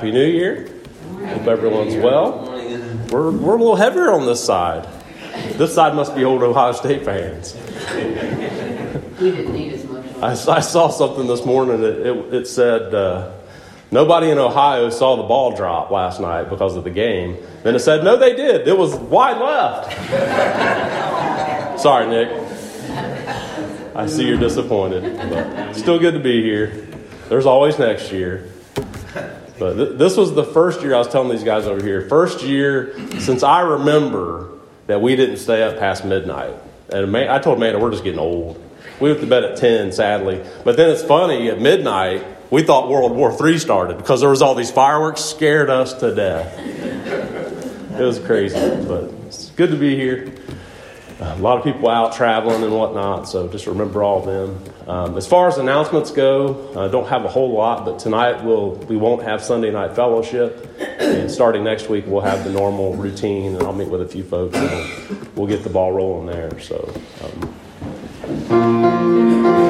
Happy New Year. Hope everyone's well. We're, we're a little heavier on this side. This side must be old Ohio State fans. We didn't need as much. I, I saw something this morning. It, it, it said uh, nobody in Ohio saw the ball drop last night because of the game. Then it said, no, they did. It was wide left. Sorry, Nick. I see you're disappointed, but still good to be here. There's always next year. But th- this was the first year I was telling these guys over here. First year since I remember that we didn't stay up past midnight. And I told Amanda we're just getting old. We went to bed at ten, sadly. But then it's funny at midnight we thought World War III started because there was all these fireworks scared us to death. It was crazy, but it's good to be here a lot of people out traveling and whatnot, so just remember all of them. Um, as far as announcements go, I don't have a whole lot, but tonight we'll, we won't have Sunday night fellowship. And starting next week, we'll have the normal routine, and I'll meet with a few folks, and we'll, we'll get the ball rolling there. So. Um,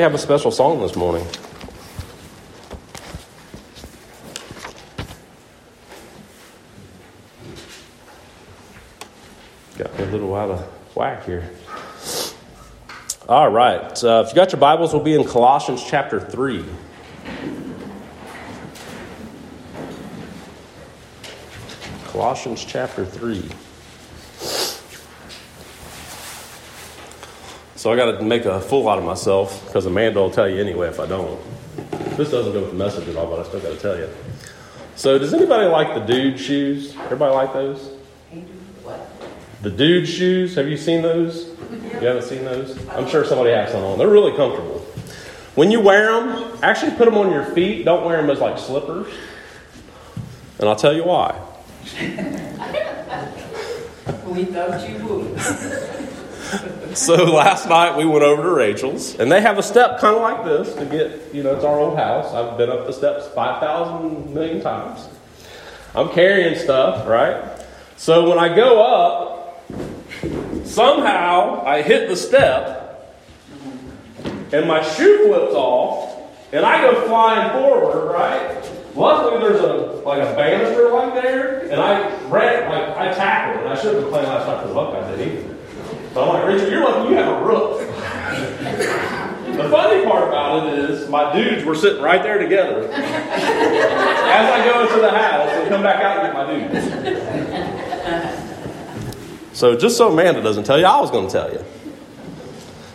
Anybody have a special song this morning? Got me a little out of whack here. All right. Uh, if you got your Bibles, we'll be in Colossians chapter 3. Colossians chapter 3. So I got to make a fool out of myself because Amanda will tell you anyway if I don't. This doesn't go with the message at all, but I still got to tell you. So, does anybody like the dude shoes? Everybody like those? The dude shoes. Have you seen those? You haven't seen those? I'm sure somebody has some on. They're really comfortable. When you wear them, actually put them on your feet. Don't wear them as like slippers. And I'll tell you why. we thought you would. So last night we went over to Rachel's, and they have a step kind of like this to get, you know, it's our old house. I've been up the steps 5,000 million times. I'm carrying stuff, right? So when I go up, somehow I hit the step, and my shoe flips off, and I go flying forward, right? Luckily, there's a like a banister like there, and I ran like I tackled, and I should have been playing last night for the Buckeyes, I did either. So I'm like, Rachel, you're lucky you have a roof. The funny part about it is my dudes were sitting right there together. As I go into the house and come back out and get my dudes. So just so Amanda doesn't tell you, I was going to tell you.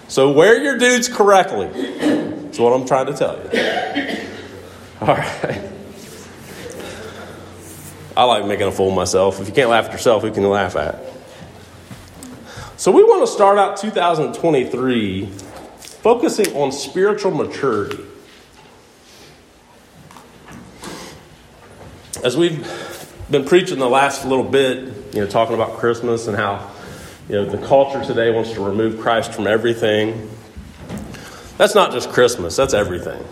So wear your dudes correctly. That's what I'm trying to tell you. All right. I like making a fool of myself. If you can't laugh at yourself, who can you laugh at? So we want to start out 2023 focusing on spiritual maturity. As we've been preaching the last little bit, you know, talking about Christmas and how, you know, the culture today wants to remove Christ from everything. That's not just Christmas, that's everything.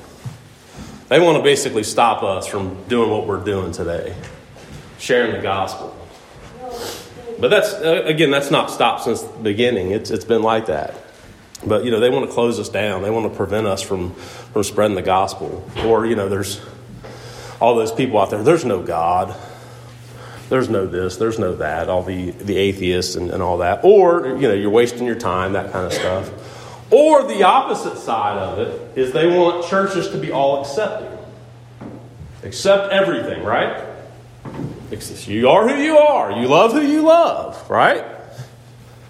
They want to basically stop us from doing what we're doing today sharing the gospel. But that's, uh, again, that's not stopped since the beginning. It's, it's been like that. But, you know, they want to close us down. They want to prevent us from, from spreading the gospel. Or, you know, there's all those people out there, there's no God. There's no this, there's no that, all the, the atheists and, and all that. Or, you know, you're wasting your time, that kind of stuff. Or the opposite side of it is they want churches to be all accepting. Accept everything, right? You are who you are. You love who you love, right?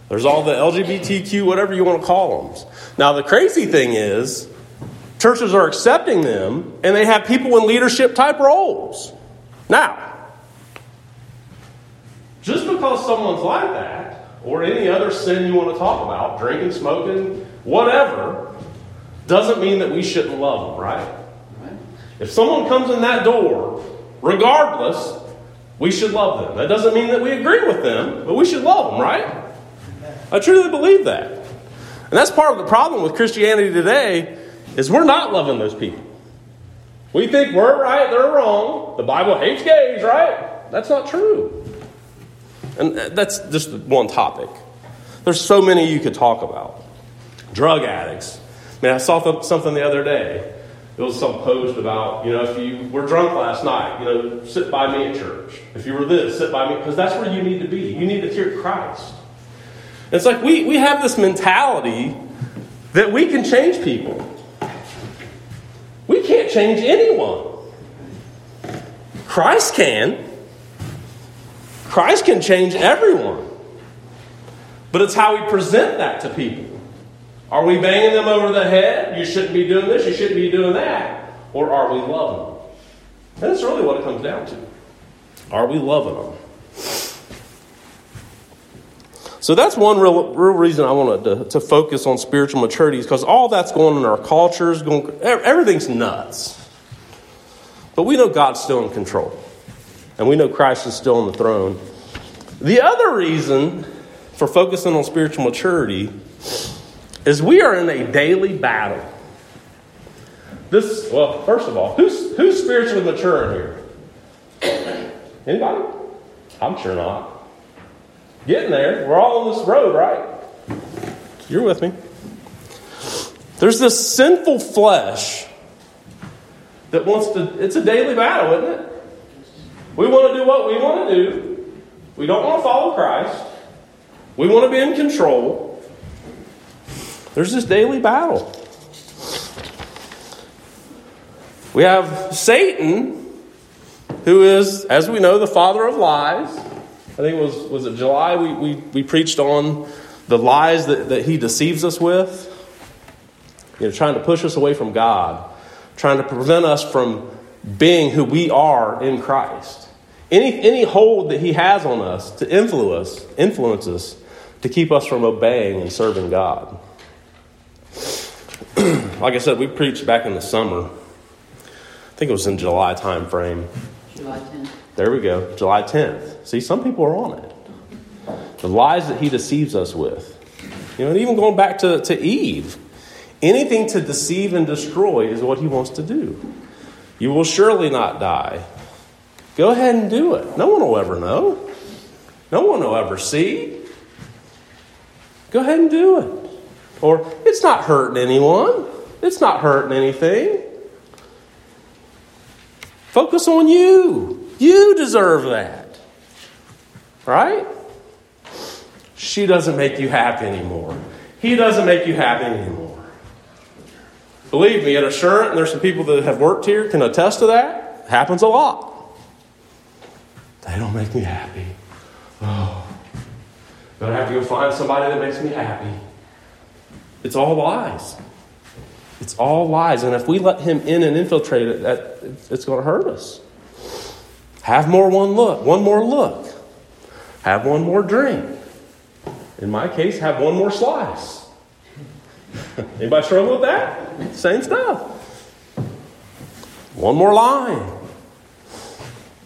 There's all the LGBTQ, whatever you want to call them. Now, the crazy thing is, churches are accepting them and they have people in leadership type roles. Now, just because someone's like that, or any other sin you want to talk about, drinking, smoking, whatever, doesn't mean that we shouldn't love them, right? If someone comes in that door, regardless, we should love them. That doesn't mean that we agree with them, but we should love them, right? I truly believe that. And that's part of the problem with Christianity today is we're not loving those people. We think we're right, they're wrong. The Bible hates gays, right? That's not true. And that's just one topic. There's so many you could talk about. Drug addicts. I mean, I saw something the other day there was some post about, you know, if you were drunk last night, you know, sit by me at church. If you were this, sit by me, because that's where you need to be. You need to hear Christ. It's like we, we have this mentality that we can change people. We can't change anyone. Christ can. Christ can change everyone. But it's how we present that to people. Are we banging them over the head? You shouldn't be doing this, you shouldn't be doing that. Or are we loving them? That's really what it comes down to. Are we loving them? So that's one real, real reason I wanted to, to focus on spiritual maturity is because all that's going on in our cultures, going, everything's nuts. But we know God's still in control. And we know Christ is still on the throne. The other reason for focusing on spiritual maturity is we are in a daily battle. This, well, first of all, who's, who's spiritually mature in here? Anybody? I'm sure not. Getting there. We're all on this road, right? You're with me. There's this sinful flesh that wants to, it's a daily battle, isn't it? We want to do what we want to do. We don't want to follow Christ. We want to be in control. There's this daily battle. We have Satan, who is, as we know, the father of lies. I think it was, was it July we, we, we preached on the lies that, that he deceives us with. You know, trying to push us away from God, trying to prevent us from being who we are in Christ. Any, any hold that he has on us to influence, influence us to keep us from obeying and serving God. like I said, we preached back in the summer. I think it was in July time frame. July 10th. There we go, July 10th. See, some people are on it. The lies that he deceives us with. You know, and even going back to, to Eve, anything to deceive and destroy is what he wants to do. You will surely not die. Go ahead and do it. No one will ever know. No one will ever see. Go ahead and do it. Or, it's not hurting anyone, it's not hurting anything. Focus on you. You deserve that. Right? She doesn't make you happy anymore. He doesn't make you happy anymore. Believe me, at Assurant, and there's some people that have worked here can attest to that. Happens a lot. They don't make me happy. Oh. But I have to go find somebody that makes me happy. It's all lies. It's all lies. And if we let him in and infiltrate it, that, it's going to hurt us. Have more one look, one more look. Have one more drink. In my case, have one more slice. Anybody struggle with that? Same stuff. One more line.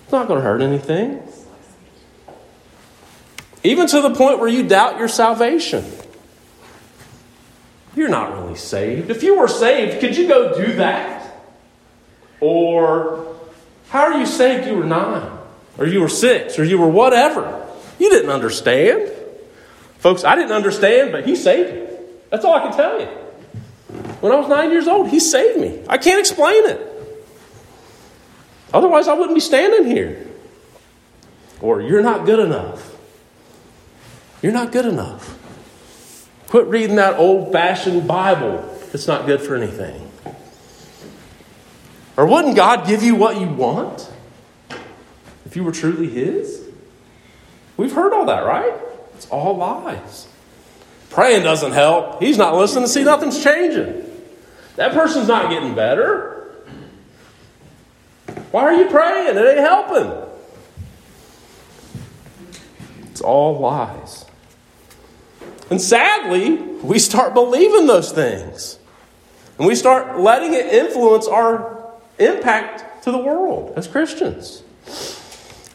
It's not going to hurt anything. Even to the point where you doubt your salvation. You're not really saved. If you were saved, could you go do that? Or how are you saved? You were nine, or you were six, or you were whatever. You didn't understand. Folks, I didn't understand, but He saved me. That's all I can tell you. When I was nine years old, He saved me. I can't explain it. Otherwise, I wouldn't be standing here. Or, you're not good enough. You're not good enough. Quit reading that old fashioned Bible. It's not good for anything. Or wouldn't God give you what you want if you were truly His? We've heard all that, right? It's all lies. Praying doesn't help. He's not listening to see nothing's changing. That person's not getting better. Why are you praying? It ain't helping. It's all lies. And sadly, we start believing those things. And we start letting it influence our impact to the world as Christians.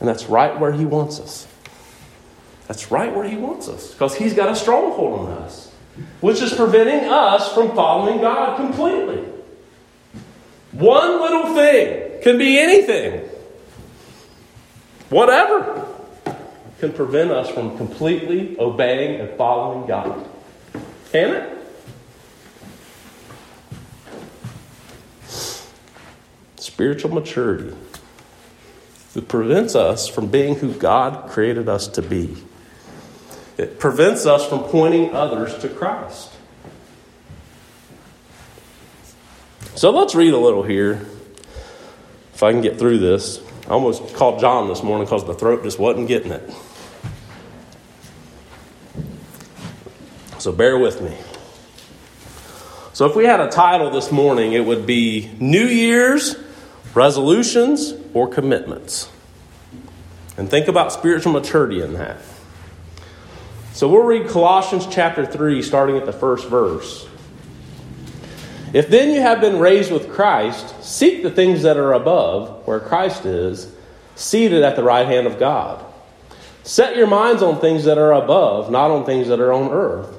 And that's right where He wants us. That's right where He wants us because He's got a stronghold on us, which is preventing us from following God completely. One little thing can be anything, whatever, can prevent us from completely obeying and following God. Can it? Spiritual maturity. It prevents us from being who God created us to be. It prevents us from pointing others to Christ. So let's read a little here. If I can get through this. I almost called John this morning because the throat just wasn't getting it. So bear with me. So, if we had a title this morning, it would be New Year's Resolutions or Commitments. And think about spiritual maturity in that. So, we'll read Colossians chapter 3, starting at the first verse. If then you have been raised with Christ, seek the things that are above, where Christ is, seated at the right hand of God. Set your minds on things that are above, not on things that are on earth.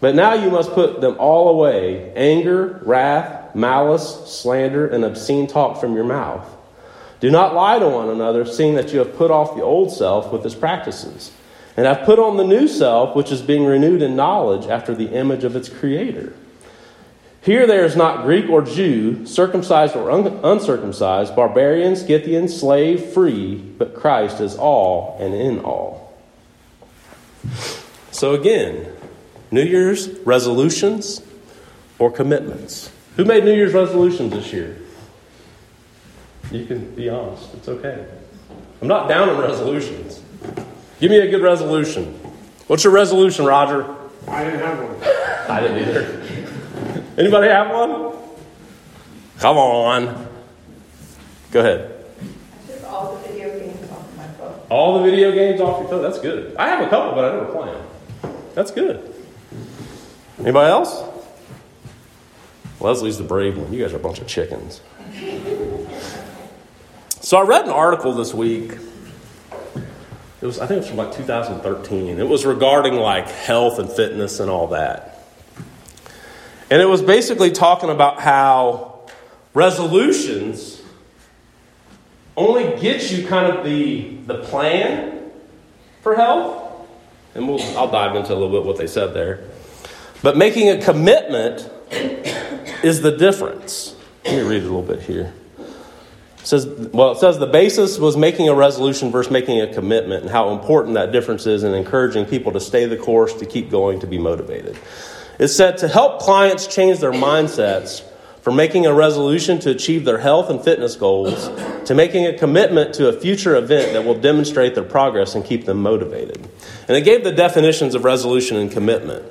But now you must put them all away anger, wrath, malice, slander, and obscene talk from your mouth. Do not lie to one another, seeing that you have put off the old self with its practices, and have put on the new self, which is being renewed in knowledge after the image of its creator. Here there is not Greek or Jew, circumcised or un- uncircumcised, barbarian, Scythian, slave, free, but Christ is all and in all. So again, New Year's resolutions or commitments. Who made New Year's resolutions this year? You can be honest, it's okay. I'm not down on resolutions. Give me a good resolution. What's your resolution, Roger? I didn't have one. I didn't either. Anybody have one? Come on. Go ahead. Took all the video games off my phone. All the video games off your phone. That's good. I have a couple, but I never play them. That's good. Anybody else? Leslie's the brave one. You guys are a bunch of chickens. So I read an article this week. It was, I think it was from like 2013. It was regarding like health and fitness and all that. And it was basically talking about how resolutions only get you kind of the, the plan for health. And we'll, I'll dive into a little bit what they said there. But making a commitment is the difference. Let me read it a little bit here. It says, well, it says the basis was making a resolution versus making a commitment, and how important that difference is in encouraging people to stay the course, to keep going, to be motivated. It said to help clients change their mindsets from making a resolution to achieve their health and fitness goals to making a commitment to a future event that will demonstrate their progress and keep them motivated. And it gave the definitions of resolution and commitment.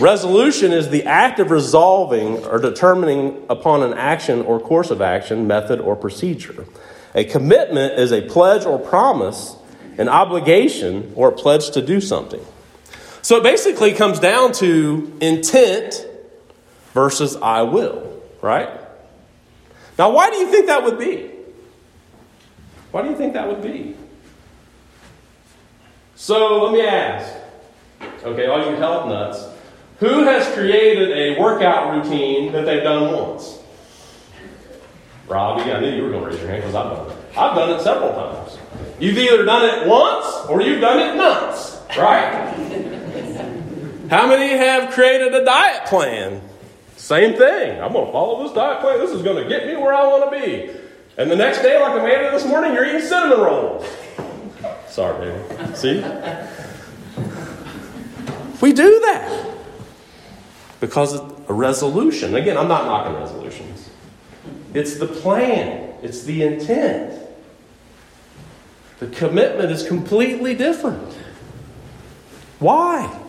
Resolution is the act of resolving or determining upon an action or course of action, method, or procedure. A commitment is a pledge or promise, an obligation, or a pledge to do something. So it basically comes down to intent versus I will right? Now, why do you think that would be? Why do you think that would be? So let me ask. Okay, all you health nuts, who has created a workout routine that they've done once? Robbie, I knew you were going to raise your hand because I've done it. I've done it several times. You've either done it once or you've done it once, right? How many have created a diet plan same thing. I'm going to follow this diet plan. This is going to get me where I want to be. And the next day, like Amanda this morning, you're eating cinnamon rolls. Sorry, baby. See? We do that because a resolution. Again, I'm not knocking resolutions. It's the plan, it's the intent. The commitment is completely different. Why?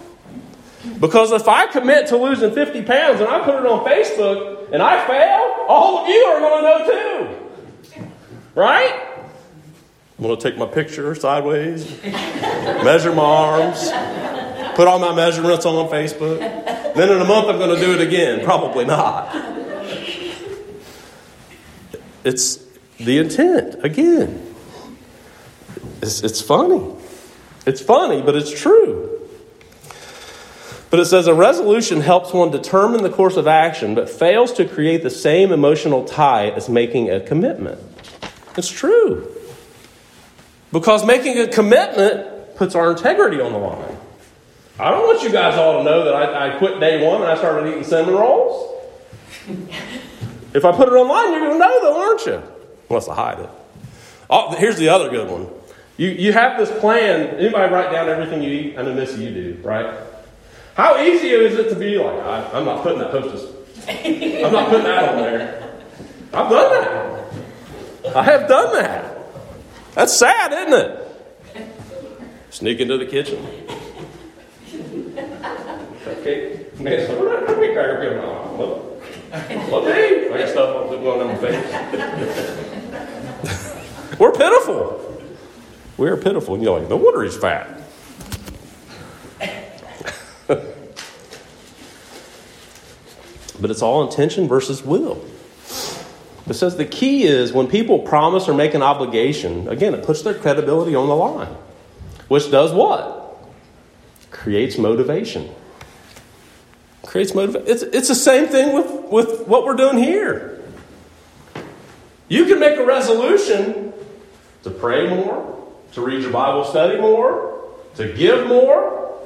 Because if I commit to losing 50 pounds and I put it on Facebook and I fail, all of you are going to know too. Right? I'm going to take my picture sideways, measure my arms, put all my measurements on Facebook. Then in a month I'm going to do it again. Probably not. It's the intent, again. It's, it's funny. It's funny, but it's true. But it says a resolution helps one determine the course of action, but fails to create the same emotional tie as making a commitment. It's true. Because making a commitment puts our integrity on the line. I don't want you guys all to know that I, I quit day one and I started eating cinnamon rolls. if I put it online, you're going to know though, aren't you? Unless I hide it. Oh, here's the other good one. You, you have this plan. Anybody write down everything you eat? I know Missy, you do, right? How easy is it to be like, I, am not putting that hostess, I'm not putting that on there. I've done that. I have done that. That's sad, isn't it? Sneak into the kitchen. On. Look, look I stuff going on face. we're pitiful. We are pitiful. And you're like, no wonder he's fat. but it's all intention versus will. It says the key is when people promise or make an obligation, again, it puts their credibility on the line, which does what? Creates motivation. Creates motivation. It's, it's the same thing with, with what we're doing here. You can make a resolution to pray more, to read your Bible study more, to give more,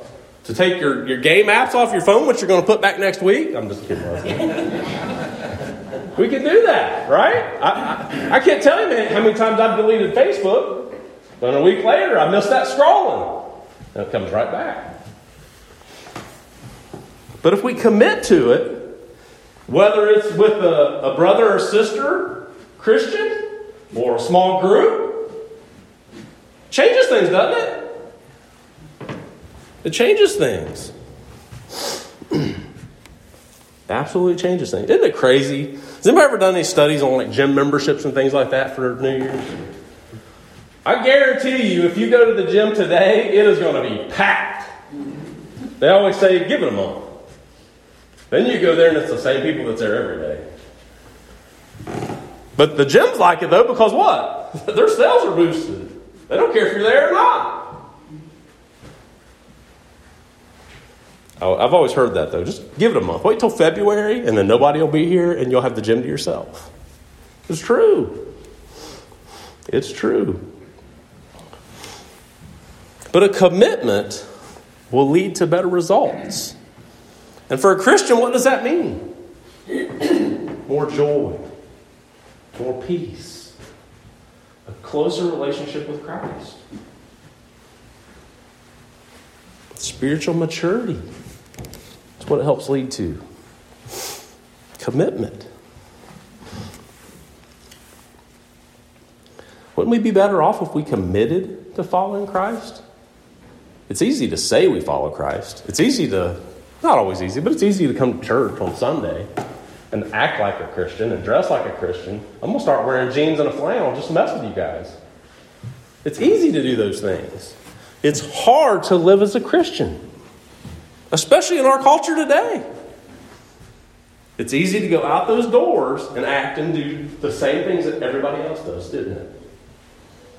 to take your, your game apps off your phone, which you're going to put back next week. I'm just kidding. we can do that, right? I, I, I, can't tell you how many times I've deleted Facebook. Then a week later, I missed that scrolling. And it comes right back. But if we commit to it, whether it's with a, a brother or sister Christian or a small group, changes things, doesn't it? It changes things. Absolutely changes things. Isn't it crazy? Has anybody ever done any studies on like gym memberships and things like that for New Year's? I guarantee you, if you go to the gym today, it is going to be packed. They always say, give it a month. Then you go there and it's the same people that's there every day. But the gyms like it though because what? Their sales are boosted. They don't care if you're there or not. Oh, I've always heard that though. Just give it a month. Wait till February, and then nobody will be here, and you'll have the gym to yourself. It's true. It's true. But a commitment will lead to better results. And for a Christian, what does that mean? More joy, more peace, a closer relationship with Christ, spiritual maturity. That's what it helps lead to. Commitment. Wouldn't we be better off if we committed to following Christ? It's easy to say we follow Christ. It's easy to, not always easy, but it's easy to come to church on Sunday and act like a Christian and dress like a Christian. I'm going to start wearing jeans and a flannel just to mess with you guys. It's easy to do those things. It's hard to live as a Christian, especially in our culture today. It's easy to go out those doors and act and do the same things that everybody else does, didn't it?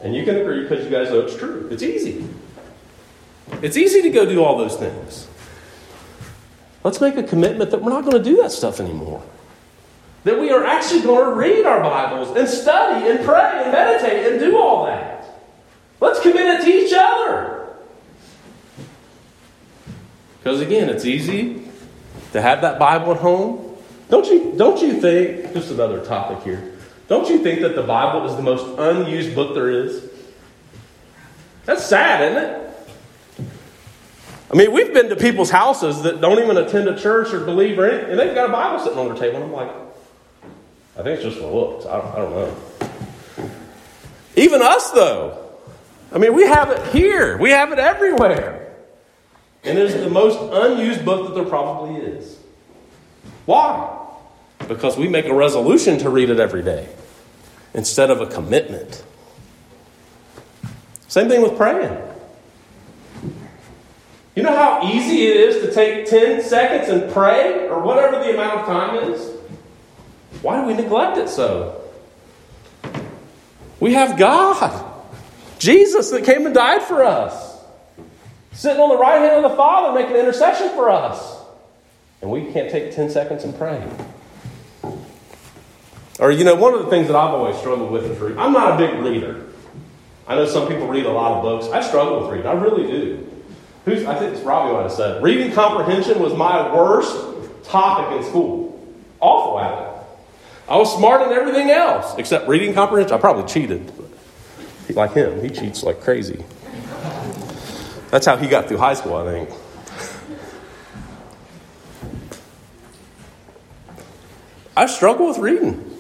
And you can agree because you guys know it's true. It's easy. It's easy to go do all those things. Let's make a commitment that we're not going to do that stuff anymore. That we are actually going to read our Bibles and study and pray and meditate and do all that. Let's commit it to each other. Because again, it's easy to have that Bible at home. Don't you, don't you think, just another topic here, don't you think that the Bible is the most unused book there is? That's sad, isn't it? I mean, we've been to people's houses that don't even attend a church or believe or anything, and they've got a Bible sitting on their table, and I'm like, I think it's just for looks. I don't, I don't know. Even us, though. I mean, we have it here, we have it everywhere. And it is the most unused book that there probably is. Why? Because we make a resolution to read it every day instead of a commitment. Same thing with praying. You know how easy it is to take 10 seconds and pray, or whatever the amount of time is? Why do we neglect it so? We have God, Jesus that came and died for us, sitting on the right hand of the Father making intercession for us. And we can't take 10 seconds and pray. Or, you know, one of the things that I've always struggled with is reading. I'm not a big reader. I know some people read a lot of books. I struggle with reading. I really do. Who's, I think it's Robbie might have said. Reading comprehension was my worst topic in school. Awful at it. I was smart in everything else except reading comprehension. I probably cheated. Like him, he cheats like crazy. That's how he got through high school, I think. I struggle with reading.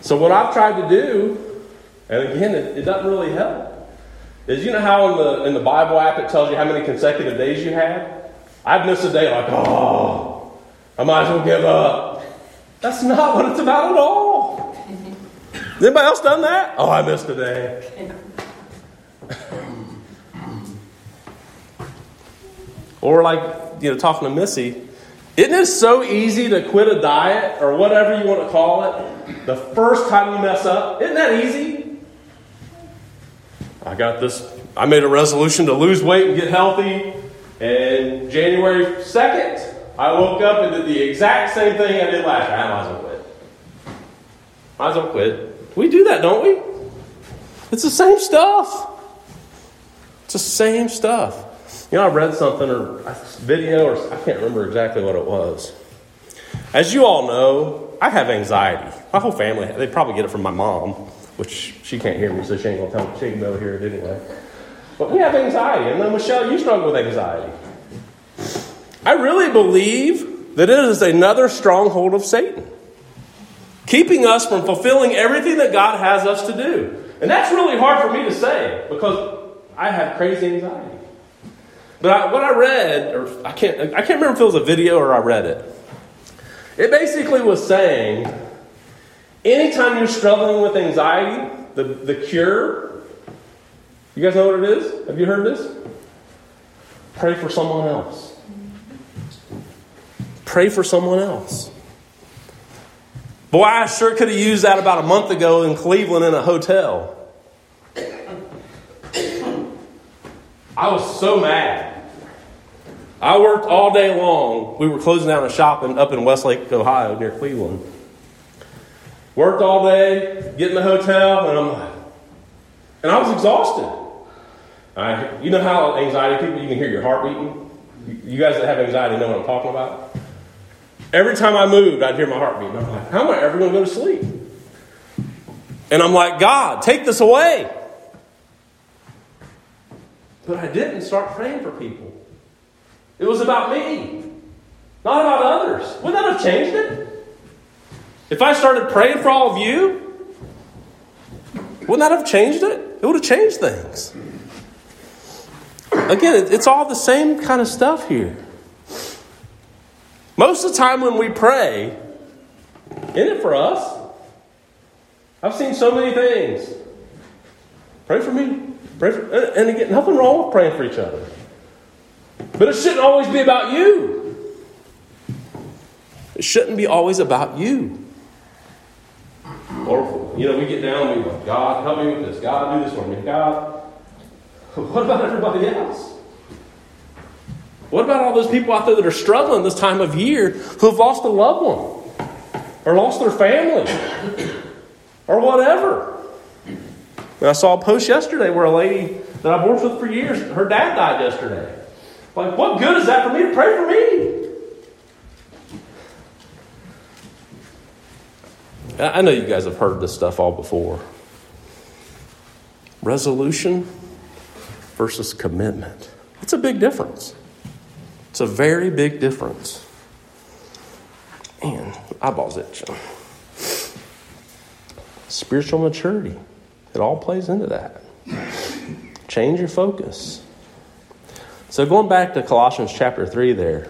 So, what I've tried to do, and again, it, it doesn't really help, is you know how in the, in the Bible app it tells you how many consecutive days you had? I've missed a day like, oh, I might as well give up. That's not what it's about at all. Anybody else done that? Oh, I missed a day. or like, you know, talking to Missy, isn't it so easy to quit a diet or whatever you want to call it the first time you mess up? Isn't that easy? I got this, I made a resolution to lose weight and get healthy. And January 2nd, I woke up and did the exact same thing I did last year. I might as well quit. Might as well quit. We do that, don't we? It's the same stuff. It's the same stuff. You know, I read something or a video, or I can't remember exactly what it was. As you all know, I have anxiety. My whole family, they probably get it from my mom, which she can't hear me, so she ain't gonna tell me. She can go hear it anyway. But we have anxiety, and then Michelle, you struggle with anxiety. I really believe that it is another stronghold of Satan, keeping us from fulfilling everything that God has us to do. And that's really hard for me to say because I have crazy anxiety. But I, what I read, or I can't, I can't remember if it was a video or I read it. It basically was saying, anytime you're struggling with anxiety, the, the cure, you guys know what it is? Have you heard this? Pray for someone else. Pray for someone else. Boy, I sure could have used that about a month ago in Cleveland in a hotel. I was so mad. I worked all day long. We were closing down a shop in, up in Westlake, Ohio, near Cleveland. Worked all day, get in the hotel, and I'm like, and I was exhausted. I, you know how anxiety people, you can hear your heart beating? You guys that have anxiety know what I'm talking about? Every time I moved, I'd hear my heart beating. I'm like, how am I ever going to go to sleep? And I'm like, God, take this away. But I didn't start praying for people. It was about me, not about others. Wouldn't that have changed it? If I started praying for all of you, wouldn't that have changed it? It would have changed things. Again, it's all the same kind of stuff here. Most of the time when we pray, isn't it for us? I've seen so many things. Pray for me. Pray for, and again, nothing wrong with praying for each other. But it shouldn't always be about you. It shouldn't be always about you. You know, we get down and we go, God, help me with this. God, do this for me. God, what about everybody else? What about all those people out there that are struggling this time of year who have lost a loved one or lost their family or whatever? And I saw a post yesterday where a lady that I've worked with for years, her dad died yesterday. Like, what good is that for me to pray for me? I know you guys have heard this stuff all before. Resolution versus commitment. It's a big difference. It's a very big difference. And eyeballs itching. Spiritual maturity. It all plays into that. Change your focus. So, going back to Colossians chapter 3 there,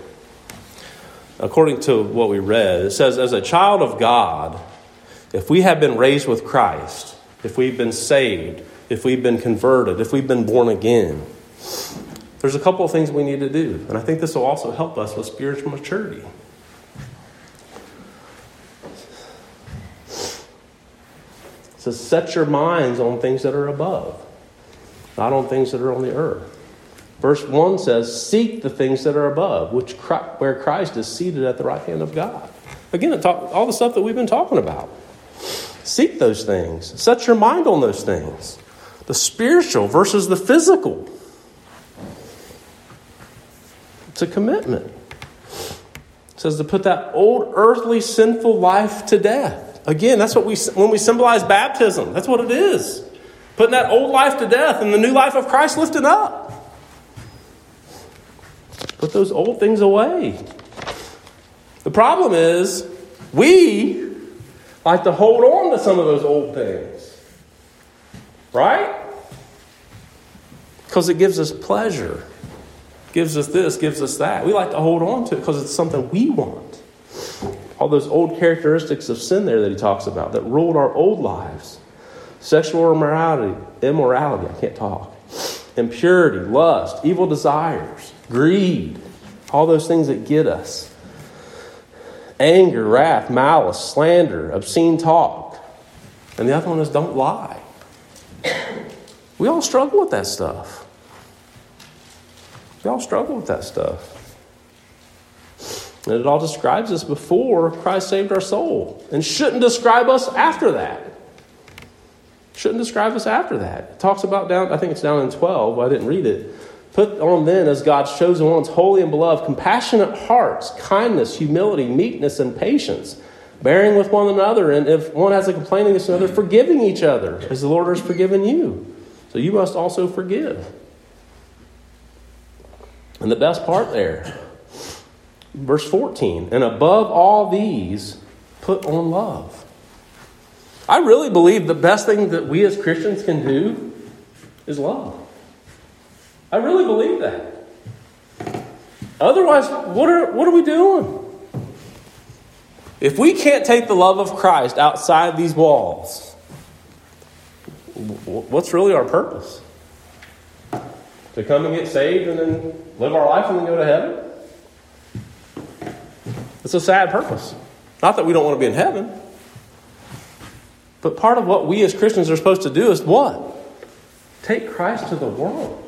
according to what we read, it says, As a child of God, if we have been raised with Christ, if we've been saved, if we've been converted, if we've been born again, there's a couple of things we need to do. And I think this will also help us with spiritual maturity. It says, set your minds on things that are above, not on things that are on the earth. Verse 1 says, Seek the things that are above, which where Christ is seated at the right hand of God. Again, all the stuff that we've been talking about. Seek those things. Set your mind on those things. The spiritual versus the physical. It's a commitment. It says to put that old earthly sinful life to death. Again, that's what we when we symbolize baptism. That's what it is. Putting that old life to death and the new life of Christ lifted up. Put those old things away. The problem is we like to hold on to some of those old things. Right? Because it gives us pleasure. Gives us this, gives us that. We like to hold on to it because it's something we want all those old characteristics of sin there that he talks about that ruled our old lives sexual immorality, immorality, I can't talk, impurity, lust, evil desires, greed, all those things that get us. Anger, wrath, malice, slander, obscene talk. And the other one is don't lie. We all struggle with that stuff. We all struggle with that stuff. And it all describes us before Christ saved our soul and shouldn't describe us after that. Shouldn't describe us after that. It talks about down, I think it's down in 12, I didn't read it. Put on then as God's chosen ones, holy and beloved, compassionate hearts, kindness, humility, meekness, and patience, bearing with one another, and if one has a complaint against another, forgiving each other, as the Lord has forgiven you. So you must also forgive. And the best part there, Verse 14, and above all these, put on love. I really believe the best thing that we as Christians can do is love. I really believe that. Otherwise, what are, what are we doing? If we can't take the love of Christ outside these walls, what's really our purpose? To come and get saved and then live our life and then go to heaven? It's a sad purpose. Not that we don't want to be in heaven, but part of what we as Christians are supposed to do is what? Take Christ to the world.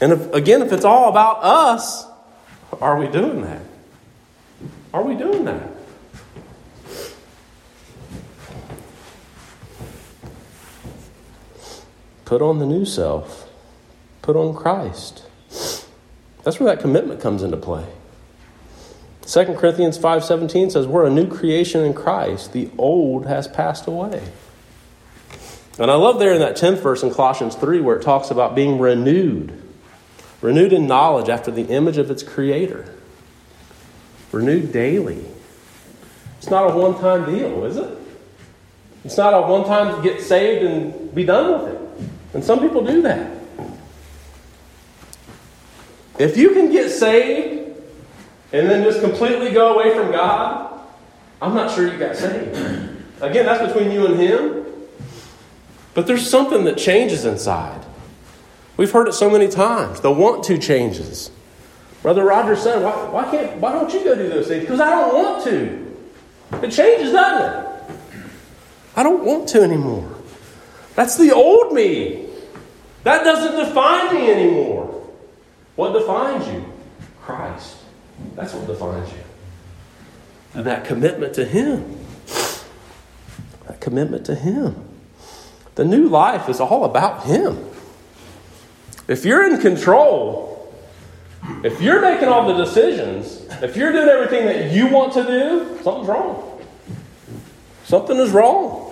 And if, again, if it's all about us, are we doing that? Are we doing that? Put on the new self. Put on Christ. That's where that commitment comes into play. 2 Corinthians 5:17 says we're a new creation in Christ. The old has passed away. And I love there in that 10th verse in Colossians 3 where it talks about being renewed. Renewed in knowledge after the image of its creator. Renewed daily. It's not a one-time deal, is it? It's not a one-time get saved and be done with it. And some people do that. If you can get saved and then just completely go away from God, I'm not sure you got saved. Again, that's between you and Him. But there's something that changes inside. We've heard it so many times. The want to changes. Brother Roger said, why, why, can't, why don't you go do those things? Because I don't want to. It changes, doesn't it? I don't want to anymore. That's the old me. That doesn't define me anymore. What defines you? Christ. That's what defines you. And that commitment to Him. That commitment to Him. The new life is all about Him. If you're in control, if you're making all the decisions, if you're doing everything that you want to do, something's wrong. Something is wrong.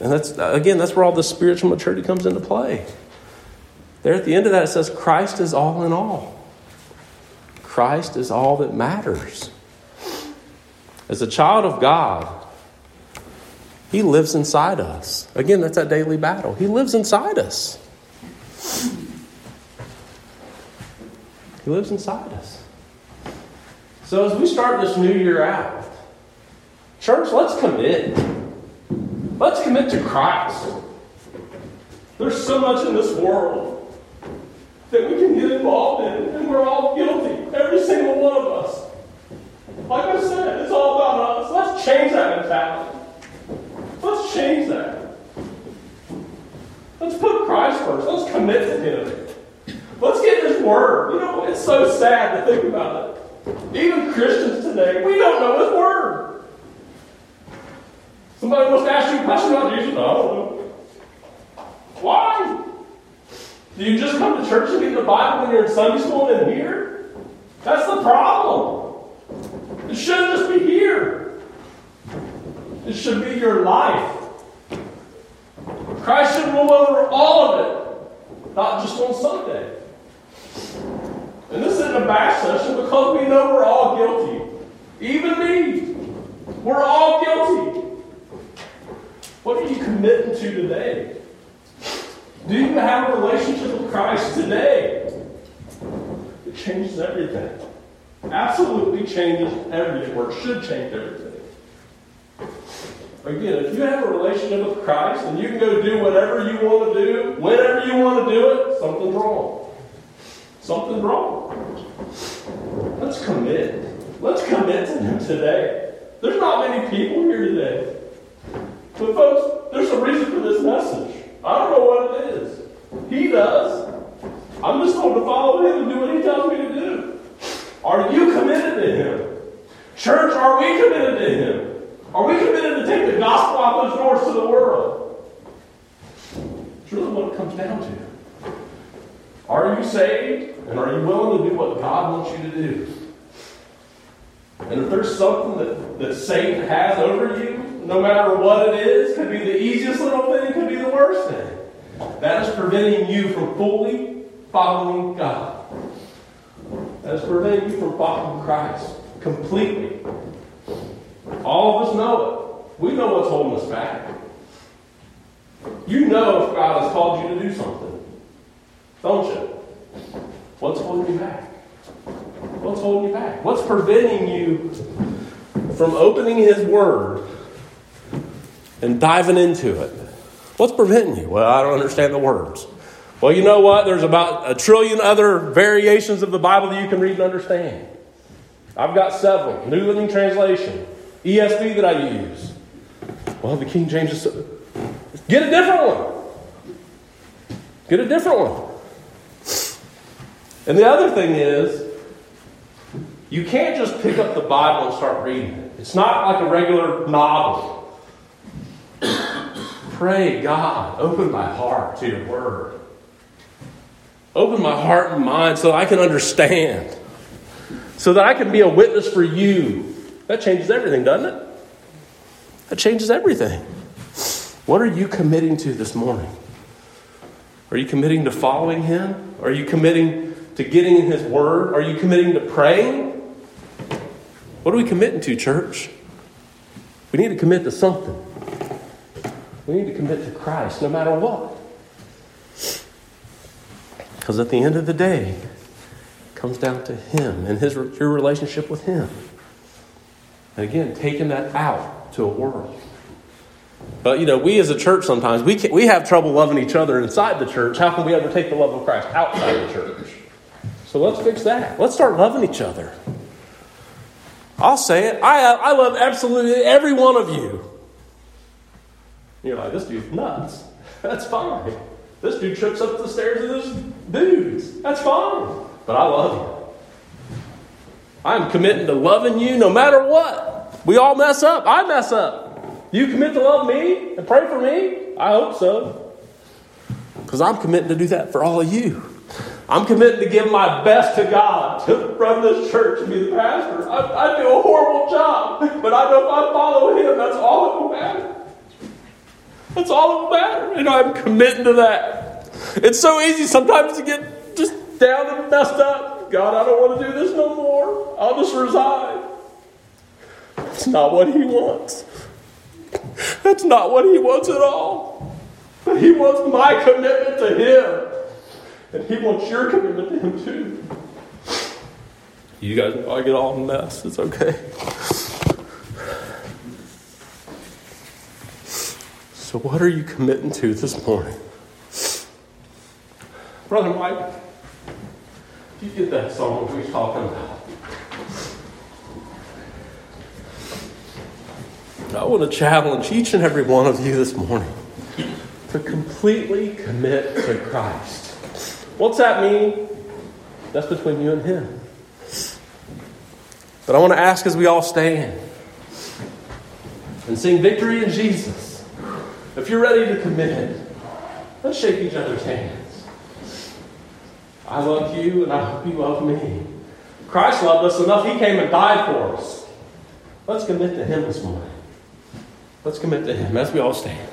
And that's, again, that's where all the spiritual maturity comes into play. There at the end of that, it says, Christ is all in all. Christ is all that matters. As a child of God, he lives inside us. Again, that's that daily battle. He lives inside us. He lives inside us. So as we start this new year out, church, let's commit. Let's commit to Christ. There's so much in this world that we can get involved in, and we're all guilty, every single one of us. Like I said, it's all about us. Let's change that mentality. Let's change that. Let's put Christ first. Let's commit to Him. Let's get His Word. You know, it's so sad to think about it. Even Christians today, we don't know His Word. Somebody wants to ask you a question about Jesus. I don't know. Why? Do you just come to church and get the Bible when you're in Sunday school and in here? That's the problem. It shouldn't just be here. It should be your life. Christ should rule over all of it, not just on Sunday. And this isn't a bash session because we know we're all guilty. Even me. We're all guilty. What are you committing to today? Do you have a relationship with Christ today? It changes everything. Absolutely changes everything, or it should change everything. Again, if you have a relationship with Christ and you can go do whatever you want to do, whenever you want to do it, something's wrong. Something's wrong. Let's commit. Let's commit to Him today. There's not many people here today. But, folks, there's a reason for this message. I don't know what it is. He does. I'm just going to follow Him and do what He tells me to do. Are you committed to Him? Church, are we committed to Him? Are we committed to take the gospel out those doors to the world? It's really what it comes down to. Are you saved? And are you willing to do what God wants you to do? And if there's something that, that Satan has over you, no matter what it is, could be the easiest little thing, could be the worst thing. That is preventing you from fully following God. That is preventing you from following Christ completely. All of us know it. We know what's holding us back. You know if God has called you to do something, don't you? What's holding you back? What's holding you back? What's preventing you from opening His Word and diving into it? What's preventing you? Well, I don't understand the words. Well, you know what? There's about a trillion other variations of the Bible that you can read and understand. I've got several. New Living Translation, ESV that I use. Well, the King James is. So... Get a different one. Get a different one. And the other thing is, you can't just pick up the Bible and start reading it. It's not like a regular novel. pray, God, open my heart to your word. Open my heart and mind so I can understand, so that I can be a witness for you. That changes everything, doesn't it? That changes everything. What are you committing to this morning? Are you committing to following Him? Are you committing to getting in His Word? Are you committing to praying? What are we committing to, church? We need to commit to something. We need to commit to Christ no matter what. Because at the end of the day, it comes down to Him and his, your relationship with Him. And again, taking that out to a world. But you know, we as a church sometimes we can, we have trouble loving each other inside the church. How can we ever take the love of Christ outside the church? So let's fix that. Let's start loving each other. I'll say it. I, uh, I love absolutely every one of you. You're like, this dude's nuts. That's fine. This dude trips up the stairs of this dudes. That's fine. But I love you. I'm committing to loving you no matter what. We all mess up. I mess up. You commit to love me and pray for me? I hope so. Because I'm committing to do that for all of you. I'm committed to give my best to God to run this church and be the pastor. I, I do a horrible job, but I know if I follow Him, that's all that will matter. That's all that will matter. And I'm committing to that. It's so easy sometimes to get just down and messed up. God, I don't want to do this no more. I'll just resign. That's not what He wants. That's not what He wants at all. But He wants my commitment to Him. And He wants your commitment to Him too. You guys I get all in a mess. It's okay. So, what are you committing to this morning? Brother Mike, do you get that song we were talking about? I want to challenge each and every one of you this morning to completely commit to Christ. What's that mean? That's between you and Him. But I want to ask as we all stand and sing victory in Jesus. If you're ready to commit, let's shake each other's hands. I love you and I hope you love me. Christ loved us enough, He came and died for us. Let's commit to Him this morning. Let's commit to Him as we all stand.